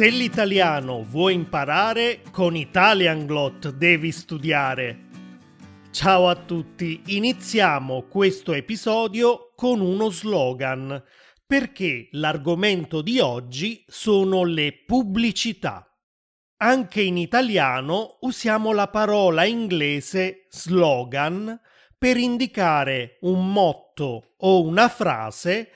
Se l'italiano vuoi imparare, con Italianglot devi studiare. Ciao a tutti, iniziamo questo episodio con uno slogan, perché l'argomento di oggi sono le pubblicità. Anche in italiano usiamo la parola inglese slogan per indicare un motto o una frase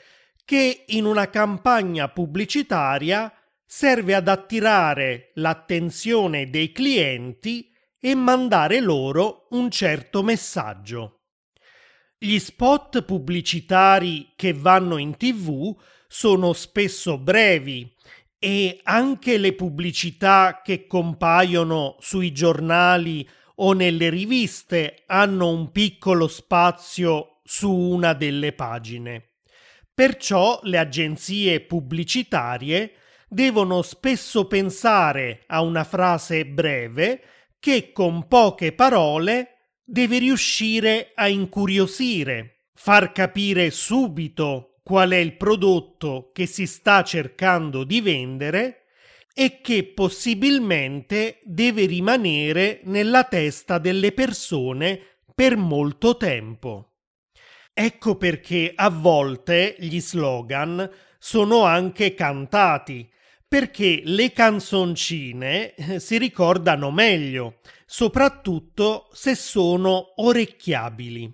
che in una campagna pubblicitaria serve ad attirare l'attenzione dei clienti e mandare loro un certo messaggio. Gli spot pubblicitari che vanno in tv sono spesso brevi e anche le pubblicità che compaiono sui giornali o nelle riviste hanno un piccolo spazio su una delle pagine. Perciò le agenzie pubblicitarie devono spesso pensare a una frase breve che con poche parole deve riuscire a incuriosire, far capire subito qual è il prodotto che si sta cercando di vendere e che possibilmente deve rimanere nella testa delle persone per molto tempo. Ecco perché a volte gli slogan sono anche cantati, perché le canzoncine eh, si ricordano meglio, soprattutto se sono orecchiabili.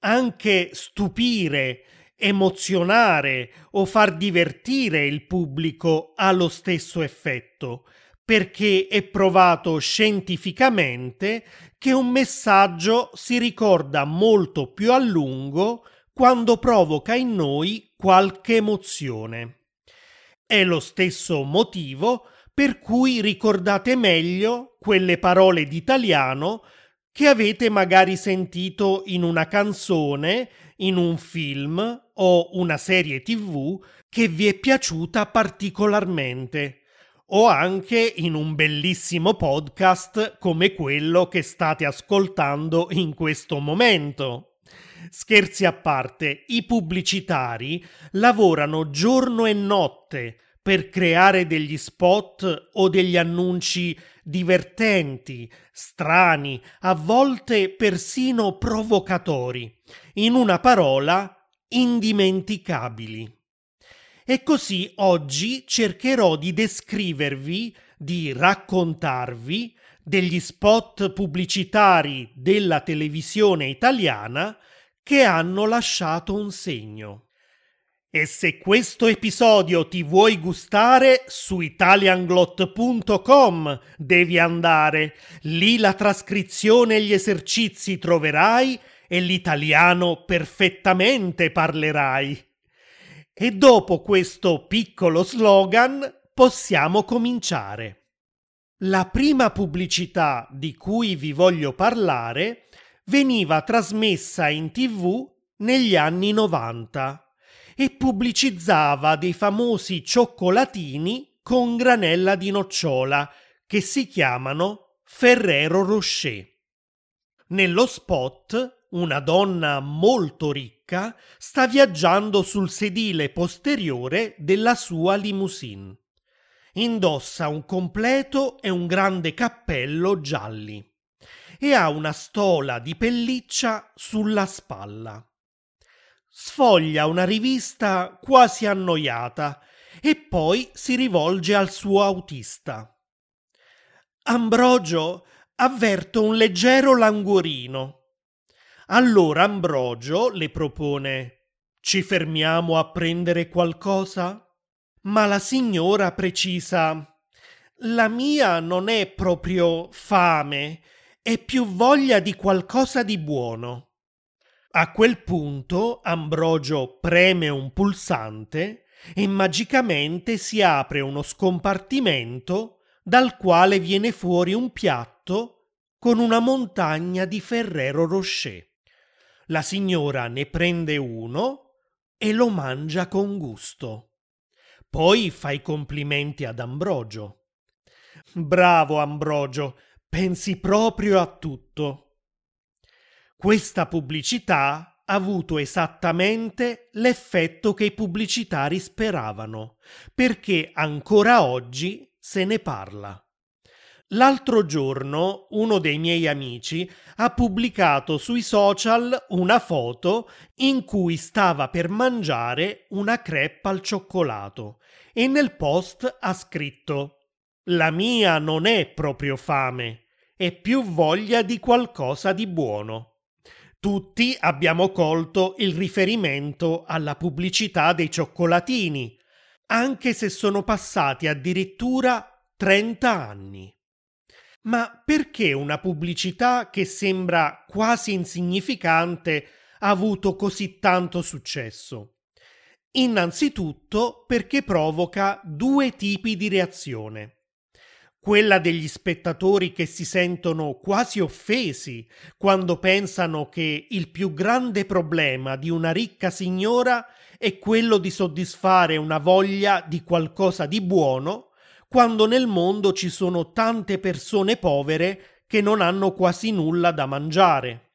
Anche stupire, emozionare o far divertire il pubblico ha lo stesso effetto, perché è provato scientificamente che un messaggio si ricorda molto più a lungo quando provoca in noi qualche emozione. È lo stesso motivo per cui ricordate meglio quelle parole d'italiano che avete magari sentito in una canzone, in un film o una serie tv che vi è piaciuta particolarmente o anche in un bellissimo podcast come quello che state ascoltando in questo momento. Scherzi a parte, i pubblicitari lavorano giorno e notte per creare degli spot o degli annunci divertenti, strani, a volte persino provocatori, in una parola indimenticabili. E così oggi cercherò di descrivervi, di raccontarvi degli spot pubblicitari della televisione italiana che hanno lasciato un segno. E se questo episodio ti vuoi gustare, su italianglot.com devi andare. Lì la trascrizione e gli esercizi troverai e l'italiano perfettamente parlerai. E dopo questo piccolo slogan possiamo cominciare. La prima pubblicità di cui vi voglio parlare veniva trasmessa in tv negli anni 90 e pubblicizzava dei famosi cioccolatini con granella di nocciola che si chiamano Ferrero Rocher. Nello spot una donna molto ricca sta viaggiando sul sedile posteriore della sua limousine. Indossa un completo e un grande cappello gialli e ha una stola di pelliccia sulla spalla. Sfoglia una rivista quasi annoiata e poi si rivolge al suo autista. Ambrogio, avverto un leggero languorino. Allora Ambrogio le propone Ci fermiamo a prendere qualcosa? Ma la signora precisa La mia non è proprio fame, è più voglia di qualcosa di buono. A quel punto Ambrogio preme un pulsante e magicamente si apre uno scompartimento dal quale viene fuori un piatto con una montagna di Ferrero Rocher. La signora ne prende uno e lo mangia con gusto. Poi fa i complimenti ad Ambrogio. Bravo Ambrogio, pensi proprio a tutto. Questa pubblicità avuto esattamente l'effetto che i pubblicitari speravano, perché ancora oggi se ne parla. L'altro giorno uno dei miei amici ha pubblicato sui social una foto in cui stava per mangiare una crepe al cioccolato e nel post ha scritto La mia non è proprio fame, è più voglia di qualcosa di buono. Tutti abbiamo colto il riferimento alla pubblicità dei cioccolatini, anche se sono passati addirittura 30 anni. Ma perché una pubblicità che sembra quasi insignificante ha avuto così tanto successo? Innanzitutto perché provoca due tipi di reazione quella degli spettatori che si sentono quasi offesi quando pensano che il più grande problema di una ricca signora è quello di soddisfare una voglia di qualcosa di buono, quando nel mondo ci sono tante persone povere che non hanno quasi nulla da mangiare.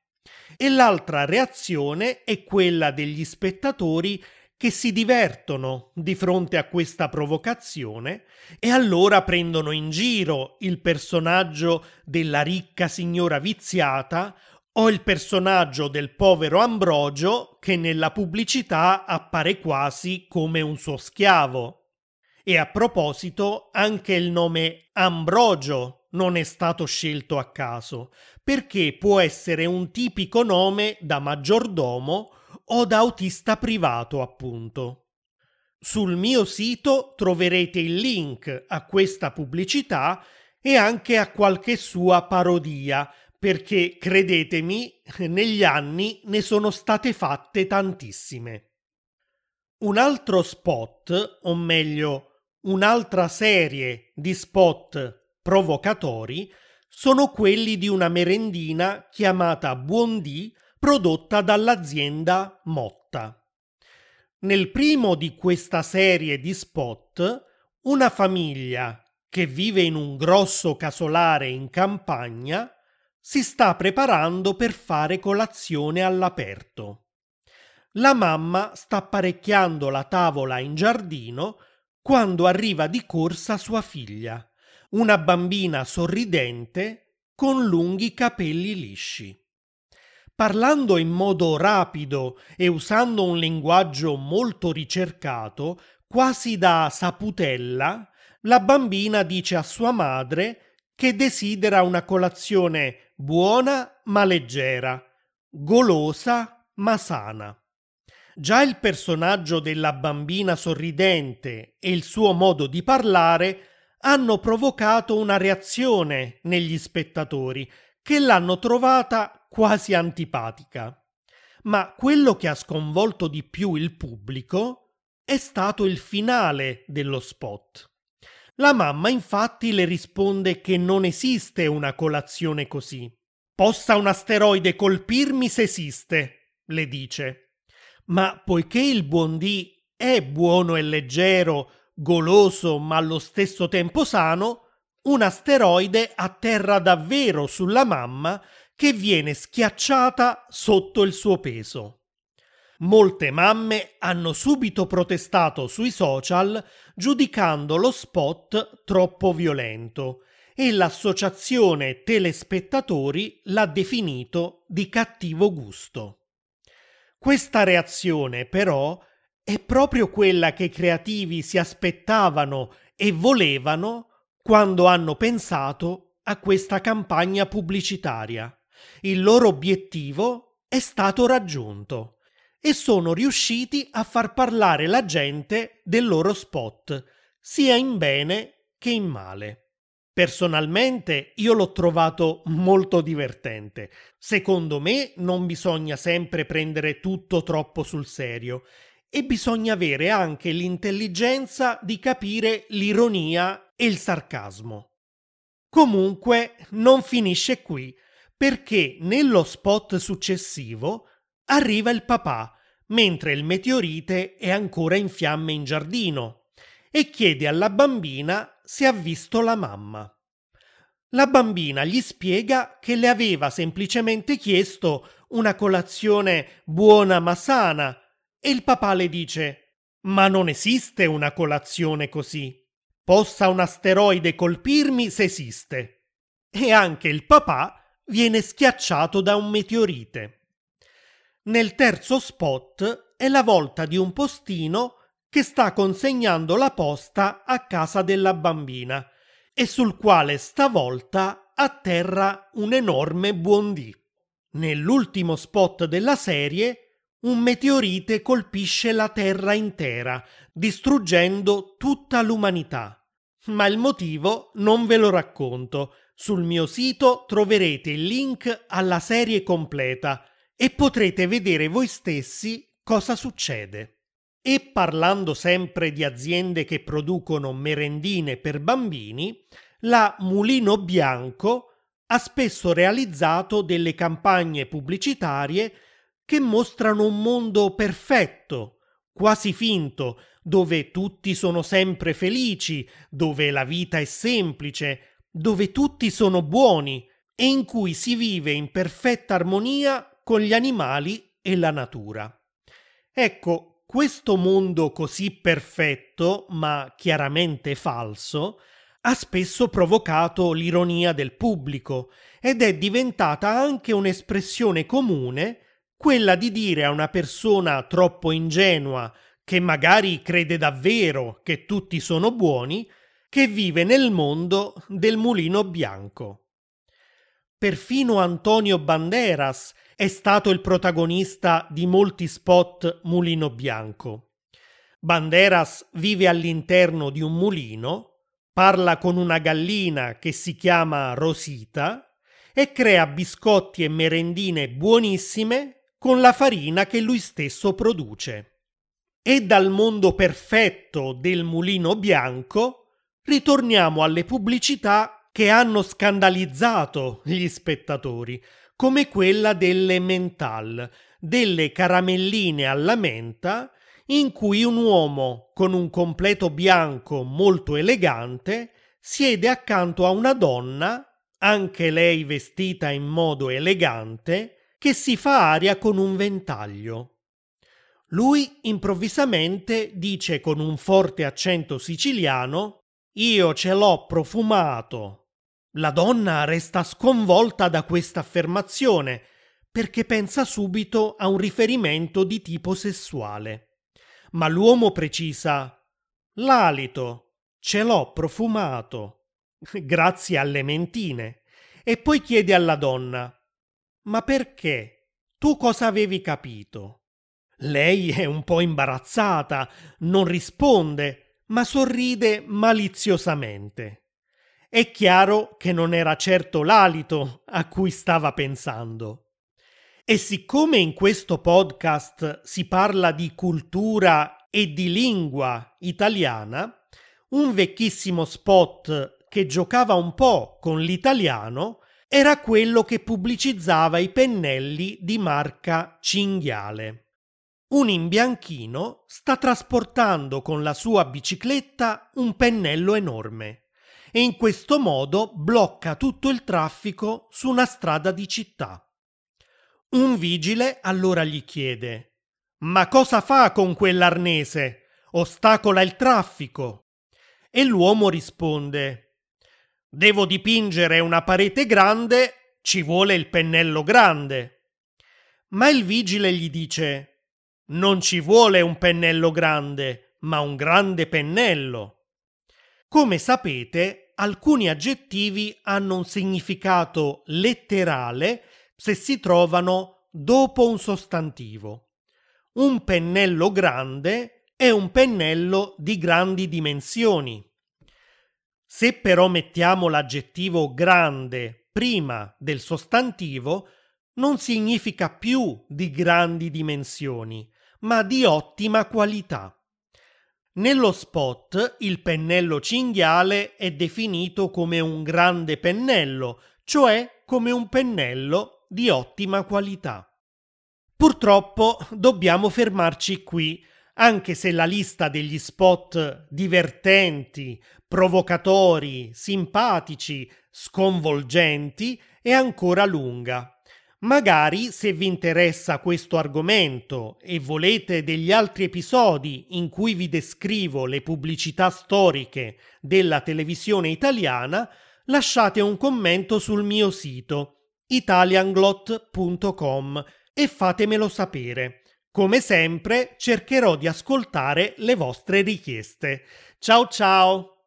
E l'altra reazione è quella degli spettatori che si divertono di fronte a questa provocazione e allora prendono in giro il personaggio della ricca signora viziata o il personaggio del povero Ambrogio che nella pubblicità appare quasi come un suo schiavo. E a proposito, anche il nome Ambrogio non è stato scelto a caso, perché può essere un tipico nome da maggiordomo o da autista privato, appunto. Sul mio sito troverete il link a questa pubblicità e anche a qualche sua parodia, perché credetemi, negli anni ne sono state fatte tantissime. Un altro spot, o meglio, un'altra serie di spot provocatori, sono quelli di una merendina chiamata Buondì prodotta dall'azienda Motta. Nel primo di questa serie di spot, una famiglia che vive in un grosso casolare in campagna si sta preparando per fare colazione all'aperto. La mamma sta apparecchiando la tavola in giardino quando arriva di corsa sua figlia, una bambina sorridente con lunghi capelli lisci. Parlando in modo rapido e usando un linguaggio molto ricercato, quasi da saputella, la bambina dice a sua madre che desidera una colazione buona ma leggera, golosa ma sana. Già il personaggio della bambina sorridente e il suo modo di parlare hanno provocato una reazione negli spettatori che l'hanno trovata quasi antipatica. Ma quello che ha sconvolto di più il pubblico è stato il finale dello spot. La mamma infatti le risponde che non esiste una colazione così. Possa un asteroide colpirmi se esiste, le dice. Ma poiché il buon buondì è buono e leggero, goloso ma allo stesso tempo sano, un asteroide atterra davvero sulla mamma che viene schiacciata sotto il suo peso. Molte mamme hanno subito protestato sui social giudicando lo spot troppo violento e l'associazione telespettatori l'ha definito di cattivo gusto. Questa reazione però è proprio quella che i creativi si aspettavano e volevano quando hanno pensato a questa campagna pubblicitaria. Il loro obiettivo è stato raggiunto e sono riusciti a far parlare la gente del loro spot, sia in bene che in male. Personalmente io l'ho trovato molto divertente. Secondo me non bisogna sempre prendere tutto troppo sul serio e bisogna avere anche l'intelligenza di capire l'ironia e il sarcasmo. Comunque non finisce qui perché nello spot successivo arriva il papà mentre il meteorite è ancora in fiamme in giardino e chiede alla bambina se ha visto la mamma. La bambina gli spiega che le aveva semplicemente chiesto una colazione buona ma sana. E il papà le dice: Ma non esiste una colazione così. Possa un asteroide colpirmi se esiste. E anche il papà viene schiacciato da un meteorite. Nel terzo spot è la volta di un postino che sta consegnando la posta a casa della bambina e sul quale stavolta atterra un enorme buondì. Nell'ultimo spot della serie, un meteorite colpisce la Terra intera, distruggendo tutta l'umanità. Ma il motivo non ve lo racconto. Sul mio sito troverete il link alla serie completa e potrete vedere voi stessi cosa succede. E parlando sempre di aziende che producono merendine per bambini, la Mulino Bianco ha spesso realizzato delle campagne pubblicitarie che mostrano un mondo perfetto, quasi finto, dove tutti sono sempre felici, dove la vita è semplice, dove tutti sono buoni e in cui si vive in perfetta armonia con gli animali e la natura. Ecco, questo mondo così perfetto, ma chiaramente falso, ha spesso provocato l'ironia del pubblico ed è diventata anche un'espressione comune quella di dire a una persona troppo ingenua, che magari crede davvero che tutti sono buoni, che vive nel mondo del mulino bianco. Perfino Antonio Banderas è stato il protagonista di molti spot Mulino Bianco. Banderas vive all'interno di un mulino, parla con una gallina che si chiama Rosita e crea biscotti e merendine buonissime con la farina che lui stesso produce. E dal mondo perfetto del mulino bianco ritorniamo alle pubblicità che hanno scandalizzato gli spettatori, come quella delle mental, delle caramelline alla menta, in cui un uomo con un completo bianco molto elegante siede accanto a una donna, anche lei vestita in modo elegante, che si fa aria con un ventaglio. Lui improvvisamente dice con un forte accento siciliano Io ce l'ho profumato. La donna resta sconvolta da questa affermazione perché pensa subito a un riferimento di tipo sessuale. Ma l'uomo precisa L'alito ce l'ho profumato, grazie alle mentine, e poi chiede alla donna Ma perché? Tu cosa avevi capito? Lei è un po' imbarazzata, non risponde, ma sorride maliziosamente. È chiaro che non era certo l'alito a cui stava pensando. E siccome in questo podcast si parla di cultura e di lingua italiana, un vecchissimo spot che giocava un po' con l'italiano era quello che pubblicizzava i pennelli di marca Cinghiale. Un imbianchino sta trasportando con la sua bicicletta un pennello enorme e in questo modo blocca tutto il traffico su una strada di città. Un vigile allora gli chiede Ma cosa fa con quell'arnese? Ostacola il traffico. E l'uomo risponde Devo dipingere una parete grande, ci vuole il pennello grande. Ma il vigile gli dice Non ci vuole un pennello grande, ma un grande pennello. Come sapete, alcuni aggettivi hanno un significato letterale se si trovano dopo un sostantivo. Un pennello grande è un pennello di grandi dimensioni. Se però mettiamo l'aggettivo grande prima del sostantivo, non significa più di grandi dimensioni, ma di ottima qualità. Nello spot il pennello cinghiale è definito come un grande pennello, cioè come un pennello di ottima qualità. Purtroppo dobbiamo fermarci qui, anche se la lista degli spot divertenti, provocatori, simpatici, sconvolgenti è ancora lunga. Magari se vi interessa questo argomento e volete degli altri episodi in cui vi descrivo le pubblicità storiche della televisione italiana, lasciate un commento sul mio sito italianglot.com e fatemelo sapere. Come sempre cercherò di ascoltare le vostre richieste. Ciao ciao!